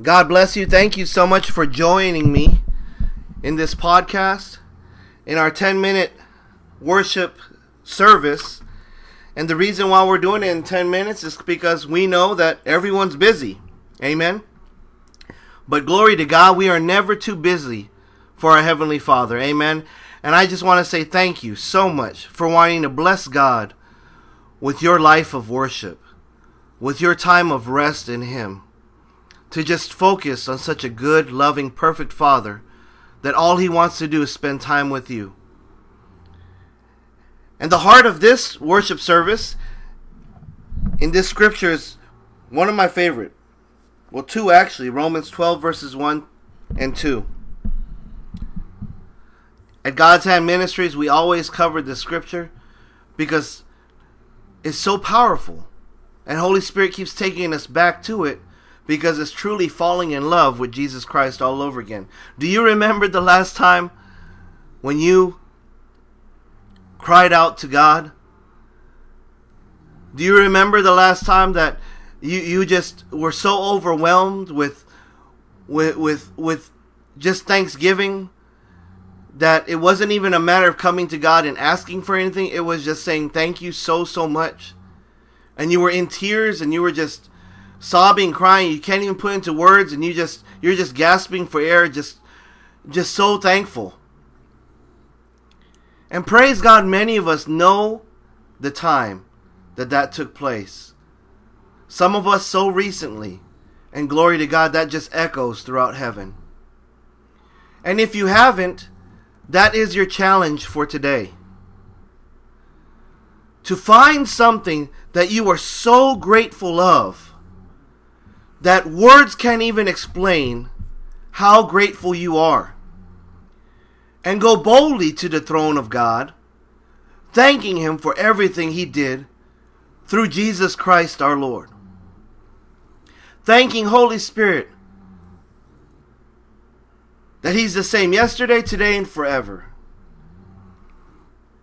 God bless you. Thank you so much for joining me in this podcast, in our 10 minute worship service. And the reason why we're doing it in 10 minutes is because we know that everyone's busy. Amen. But glory to God, we are never too busy for our Heavenly Father. Amen. And I just want to say thank you so much for wanting to bless God with your life of worship, with your time of rest in Him to just focus on such a good, loving, perfect Father that all He wants to do is spend time with you. And the heart of this worship service in this scripture is one of my favorite. Well, two actually Romans 12, verses 1 and 2. At God's Hand Ministries, we always cover this scripture because it's so powerful. And Holy Spirit keeps taking us back to it because it's truly falling in love with Jesus Christ all over again. Do you remember the last time when you cried out to God? Do you remember the last time that you, you just were so overwhelmed with with with with just thanksgiving that it wasn't even a matter of coming to God and asking for anything, it was just saying thank you so so much. And you were in tears and you were just sobbing, crying. You can't even put into words, and you just you're just gasping for air, just just so thankful. And praise God, many of us know the time that that took place. Some of us so recently, and glory to God, that just echoes throughout heaven. And if you haven't, that is your challenge for today. To find something that you are so grateful of that words can't even explain how grateful you are. And go boldly to the throne of God, thanking Him for everything He did through Jesus Christ our Lord. Thanking Holy Spirit that He's the same yesterday, today, and forever.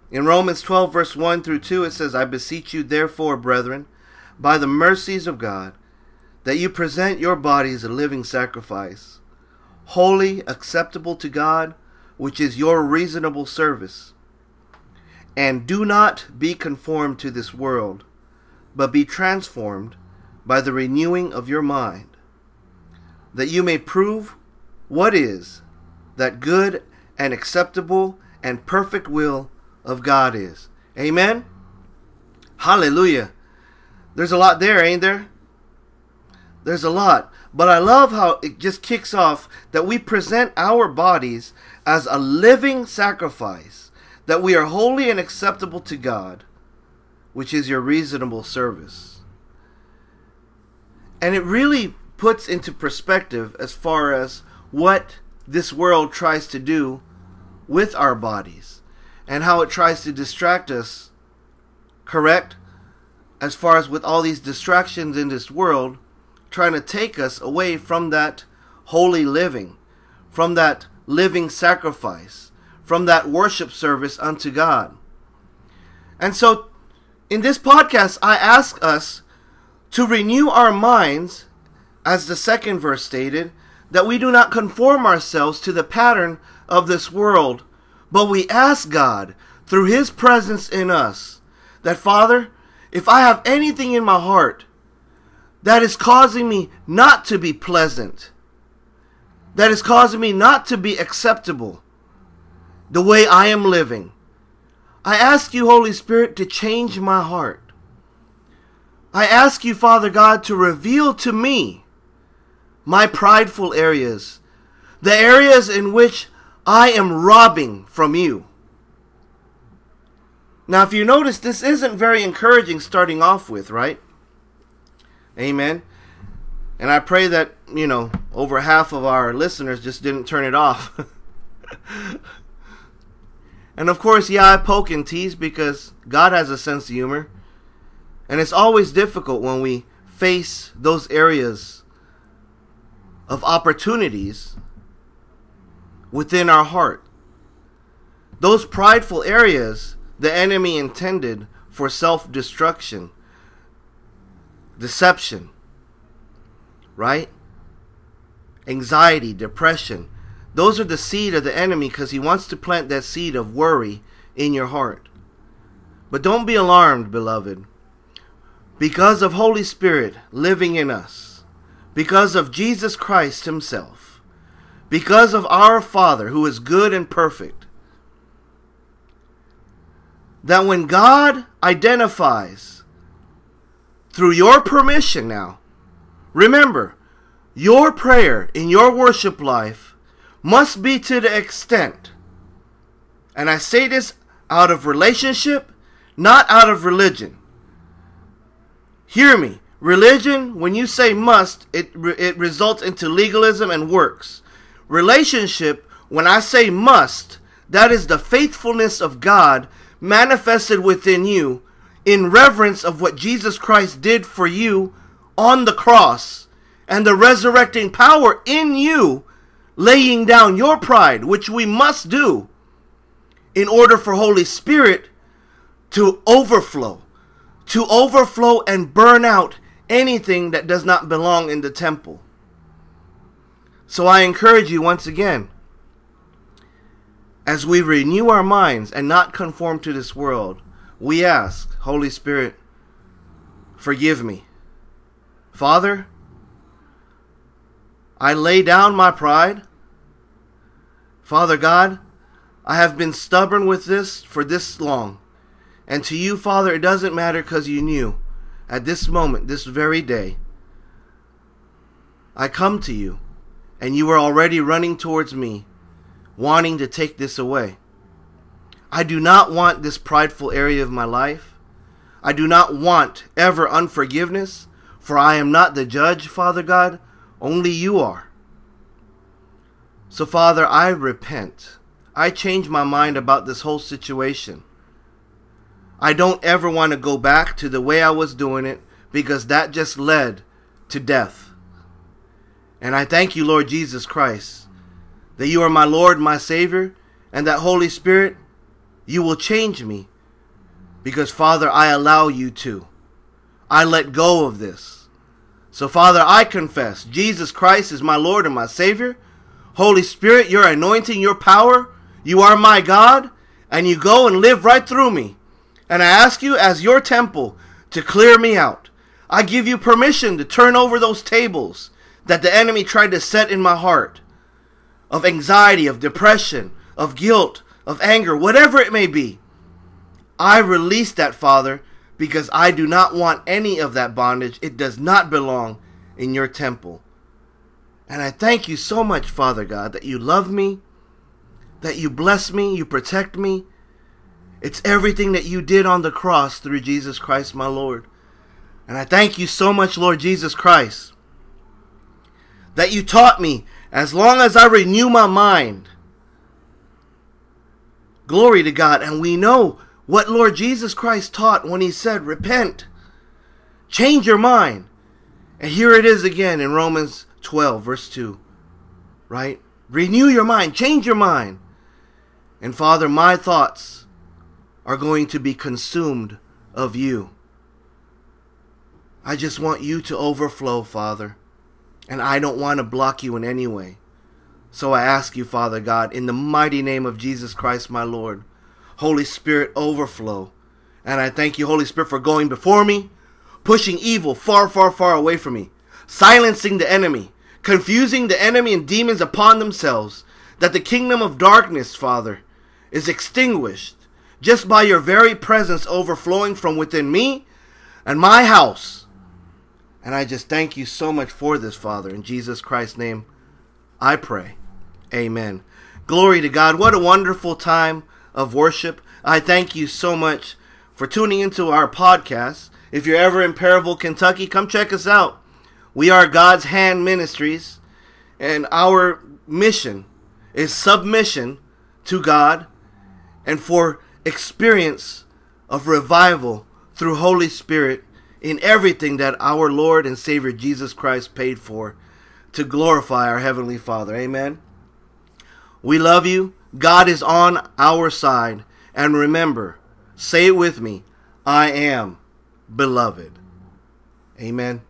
In Romans 12, verse 1 through 2, it says, I beseech you, therefore, brethren, by the mercies of God, that you present your bodies a living sacrifice, holy, acceptable to God, which is your reasonable service. And do not be conformed to this world, but be transformed by the renewing of your mind, that you may prove what is that good and acceptable and perfect will of God is. Amen? Hallelujah. There's a lot there, ain't there? There's a lot. But I love how it just kicks off that we present our bodies as a living sacrifice, that we are holy and acceptable to God, which is your reasonable service. And it really puts into perspective as far as what this world tries to do with our bodies and how it tries to distract us, correct? As far as with all these distractions in this world, trying to take us away from that holy living, from that living sacrifice, from that worship service unto God. And so, in this podcast, I ask us to renew our minds, as the second verse stated, that we do not conform ourselves to the pattern of this world, but we ask God, through His presence in us, that Father, if I have anything in my heart that is causing me not to be pleasant, that is causing me not to be acceptable the way I am living. I ask you, Holy Spirit, to change my heart. I ask you, Father God, to reveal to me my prideful areas, the areas in which I am robbing from you. Now, if you notice, this isn't very encouraging starting off with, right? Amen. And I pray that, you know, over half of our listeners just didn't turn it off. and of course, yeah, I poke and tease because God has a sense of humor. And it's always difficult when we face those areas of opportunities within our heart. Those prideful areas the enemy intended for self destruction deception. Right? anxiety, depression. Those are the seed of the enemy because he wants to plant that seed of worry in your heart. But don't be alarmed, beloved. Because of Holy Spirit living in us, because of Jesus Christ himself, because of our Father who is good and perfect, that when God identifies through your permission now, remember, your prayer in your worship life must be to the extent, and I say this out of relationship, not out of religion. Hear me. Religion, when you say must, it, it results into legalism and works. Relationship, when I say must, that is the faithfulness of God manifested within you in reverence of what Jesus Christ did for you on the cross and the resurrecting power in you laying down your pride, which we must do in order for Holy Spirit to overflow, to overflow and burn out anything that does not belong in the temple. So I encourage you once again, as we renew our minds and not conform to this world, we ask, Holy Spirit, forgive me. Father, I lay down my pride. Father God, I have been stubborn with this for this long. And to you, Father, it doesn't matter because you knew at this moment, this very day, I come to you, and you are already running towards me, wanting to take this away. I do not want this prideful area of my life. I do not want ever unforgiveness, for I am not the judge, Father God, only you are. So, Father, I repent. I change my mind about this whole situation. I don't ever want to go back to the way I was doing it because that just led to death. And I thank you, Lord Jesus Christ, that you are my Lord, my Savior, and that Holy Spirit, you will change me because, Father, I allow you to. I let go of this. So, Father, I confess Jesus Christ is my Lord and my Savior. Holy Spirit, your anointing, your power, you are my God, and you go and live right through me. And I ask you, as your temple, to clear me out. I give you permission to turn over those tables that the enemy tried to set in my heart of anxiety, of depression, of guilt, of anger, whatever it may be. I release that, Father, because I do not want any of that bondage. It does not belong in your temple. And I thank you so much, Father God, that you love me, that you bless me, you protect me, it's everything that you did on the cross through Jesus Christ, my Lord. And I thank you so much, Lord Jesus Christ, that you taught me as long as I renew my mind. Glory to God. And we know what Lord Jesus Christ taught when he said, Repent, change your mind. And here it is again in Romans 12, verse 2. Right? Renew your mind, change your mind. And Father, my thoughts are going to be consumed of you. I just want you to overflow, Father, and I don't want to block you in any way. So I ask you, Father God, in the mighty name of Jesus Christ, my Lord, Holy Spirit, overflow. And I thank you, Holy Spirit, for going before me, pushing evil far, far, far away from me, silencing the enemy, confusing the enemy and demons upon themselves, that the kingdom of darkness, Father, is extinguished just by your very presence overflowing from within me and my house. And I just thank you so much for this, Father. In Jesus Christ's name, I pray. Amen. Glory to God. What a wonderful time of worship. I thank you so much for tuning into our podcast. If you're ever in Perryville, Kentucky, come check us out. We are God's Hand Ministries, and our mission is submission to God and for experience of revival through Holy Spirit in everything that our Lord and Savior Jesus Christ paid for to glorify our Heavenly Father. Amen. We love you. God is on our side. And remember, say it with me I am beloved. Amen.